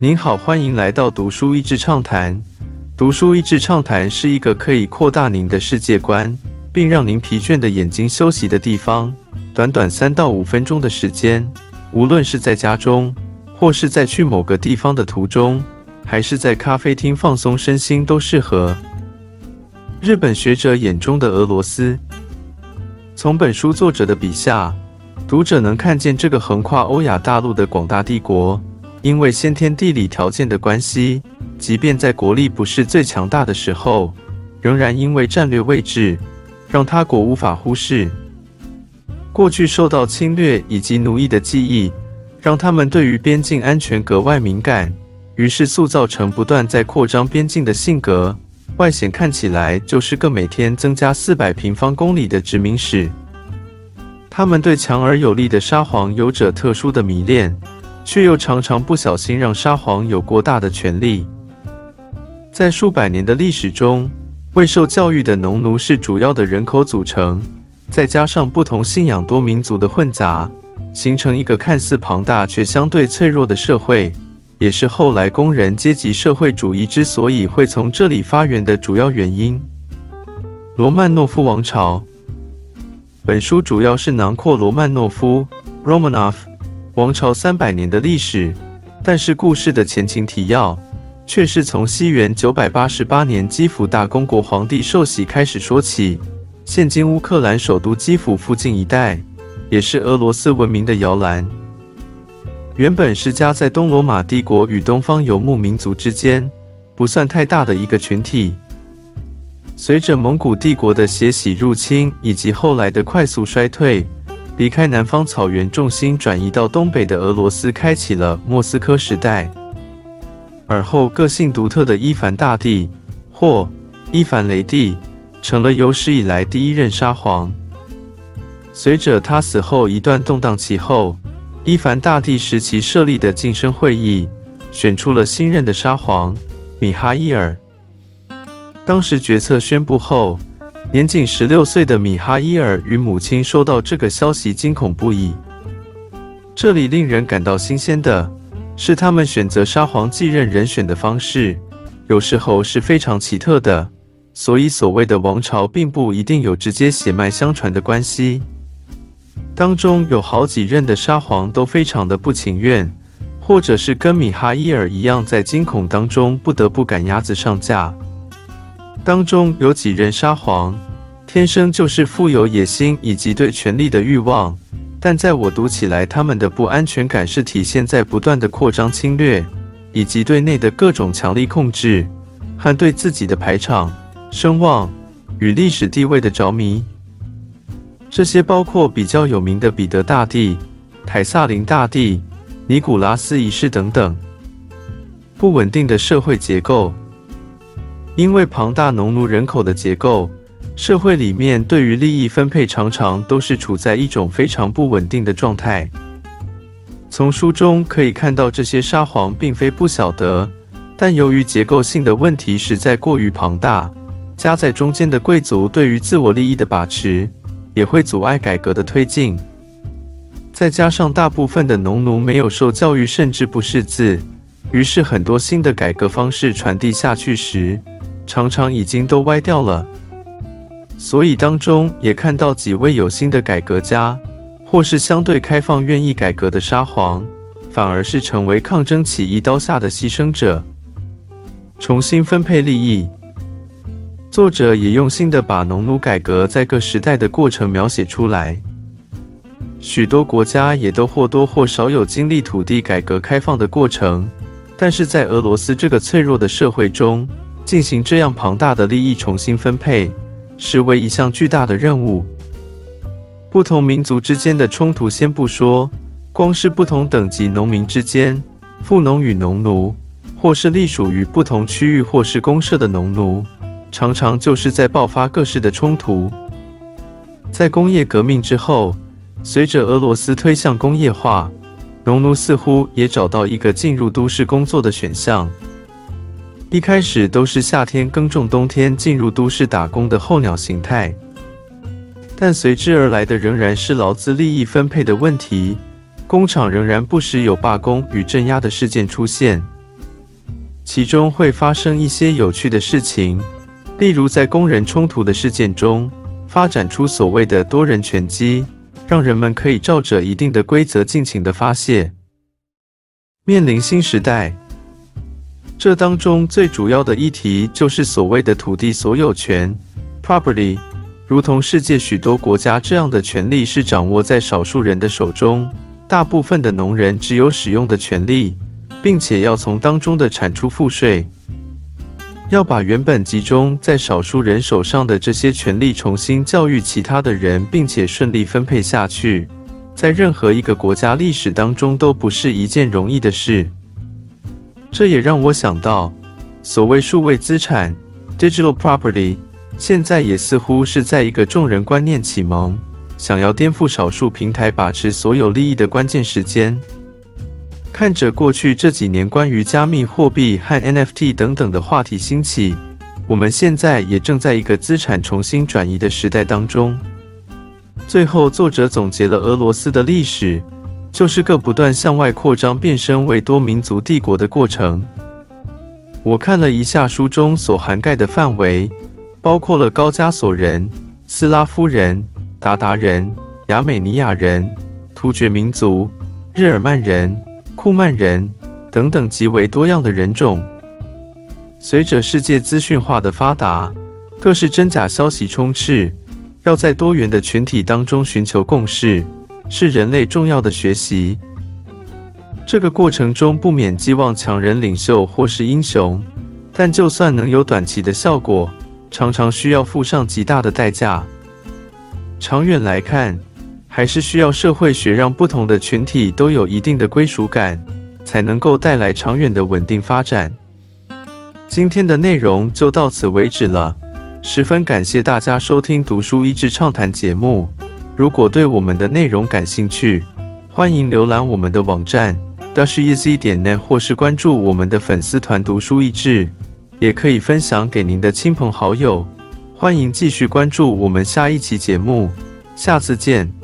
您好，欢迎来到读书益智畅谈。读书益智畅谈是一个可以扩大您的世界观，并让您疲倦的眼睛休息的地方。短短三到五分钟的时间，无论是在家中，或是在去某个地方的途中，还是在咖啡厅放松身心，都适合。日本学者眼中的俄罗斯，从本书作者的笔下，读者能看见这个横跨欧亚大陆的广大帝国。因为先天地理条件的关系，即便在国力不是最强大的时候，仍然因为战略位置，让他国无法忽视。过去受到侵略以及奴役的记忆，让他们对于边境安全格外敏感，于是塑造成不断在扩张边境的性格。外显看起来就是个每天增加四百平方公里的殖民史。他们对强而有力的沙皇有着特殊的迷恋。却又常常不小心让沙皇有过大的权力。在数百年的历史中，未受教育的农奴是主要的人口组成，再加上不同信仰多民族的混杂，形成一个看似庞大却相对脆弱的社会，也是后来工人阶级社会主义之所以会从这里发源的主要原因。罗曼诺夫王朝，本书主要是囊括罗曼诺夫 （Romanov）。王朝三百年的历史，但是故事的前情提要却是从西元九百八十八年基辅大公国皇帝受洗开始说起。现今乌克兰首都基辅附近一带，也是俄罗斯文明的摇篮。原本是夹在东罗马帝国与东方游牧民族之间，不算太大的一个群体。随着蒙古帝国的血洗入侵，以及后来的快速衰退。离开南方草原，重心转移到东北的俄罗斯，开启了莫斯科时代。而后，个性独特的伊凡大帝或伊凡雷帝成了有史以来第一任沙皇。随着他死后一段动荡期后，伊凡大帝时期设立的晋升会议选出了新任的沙皇米哈伊尔。当时决策宣布后。年仅十六岁的米哈伊尔与母亲收到这个消息，惊恐不已。这里令人感到新鲜的是，他们选择沙皇继任人选的方式，有时候是非常奇特的。所以，所谓的王朝并不一定有直接血脉相传的关系。当中有好几任的沙皇都非常的不情愿，或者是跟米哈伊尔一样，在惊恐当中不得不赶鸭子上架。当中有几任沙皇，天生就是富有野心以及对权力的欲望，但在我读起来，他们的不安全感是体现在不断的扩张侵略，以及对内的各种强力控制，和对自己的排场、声望与历史地位的着迷。这些包括比较有名的彼得大帝、凯撒林大帝、尼古拉斯一世等等，不稳定的社会结构。因为庞大农奴人口的结构，社会里面对于利益分配常常都是处在一种非常不稳定的状态。从书中可以看到，这些沙皇并非不晓得，但由于结构性的问题实在过于庞大，夹在中间的贵族对于自我利益的把持，也会阻碍改革的推进。再加上大部分的农奴没有受教育，甚至不识字，于是很多新的改革方式传递下去时，常常已经都歪掉了，所以当中也看到几位有心的改革家，或是相对开放、愿意改革的沙皇，反而是成为抗争起义刀下的牺牲者。重新分配利益，作者也用心的把农奴改革在各时代的过程描写出来。许多国家也都或多或少有经历土地改革开放的过程，但是在俄罗斯这个脆弱的社会中。进行这样庞大的利益重新分配，视为一项巨大的任务。不同民族之间的冲突先不说，光是不同等级农民之间，富农与农奴，或是隶属于不同区域或是公社的农奴，常常就是在爆发各式的冲突。在工业革命之后，随着俄罗斯推向工业化，农奴似乎也找到一个进入都市工作的选项。一开始都是夏天耕种，冬天进入都市打工的候鸟形态，但随之而来的仍然是劳资利益分配的问题。工厂仍然不时有罢工与镇压的事件出现，其中会发生一些有趣的事情，例如在工人冲突的事件中，发展出所谓的多人拳击，让人们可以照着一定的规则尽情的发泄。面临新时代，这当中最主要的议题就是所谓的土地所有权 （property）。如同世界许多国家这样的权利是掌握在少数人的手中，大部分的农人只有使用的权利。并且要从当中的产出赋税，要把原本集中在少数人手上的这些权利重新教育其他的人，并且顺利分配下去，在任何一个国家历史当中都不是一件容易的事。这也让我想到，所谓数位资产 （digital property） 现在也似乎是在一个众人观念启蒙、想要颠覆少数平台把持所有利益的关键时间。看着过去这几年关于加密货币和 NFT 等等的话题兴起，我们现在也正在一个资产重新转移的时代当中。最后，作者总结了俄罗斯的历史，就是个不断向外扩张、变身为多民族帝国的过程。我看了一下书中所涵盖的范围，包括了高加索人、斯拉夫人、达达人、亚美尼亚人、突厥民族、日耳曼人。库曼人等等极为多样的人种。随着世界资讯化的发达，各式真假消息充斥，要在多元的群体当中寻求共识，是人类重要的学习。这个过程中不免寄望强人领袖或是英雄，但就算能有短期的效果，常常需要付上极大的代价。长远来看，还是需要社会学，让不同的群体都有一定的归属感，才能够带来长远的稳定发展。今天的内容就到此为止了，十分感谢大家收听《读书益智畅谈》节目。如果对我们的内容感兴趣，欢迎浏览我们的网站 dasheasy 点 net，或是关注我们的粉丝团“读书益智”，也可以分享给您的亲朋好友。欢迎继续关注我们下一期节目，下次见。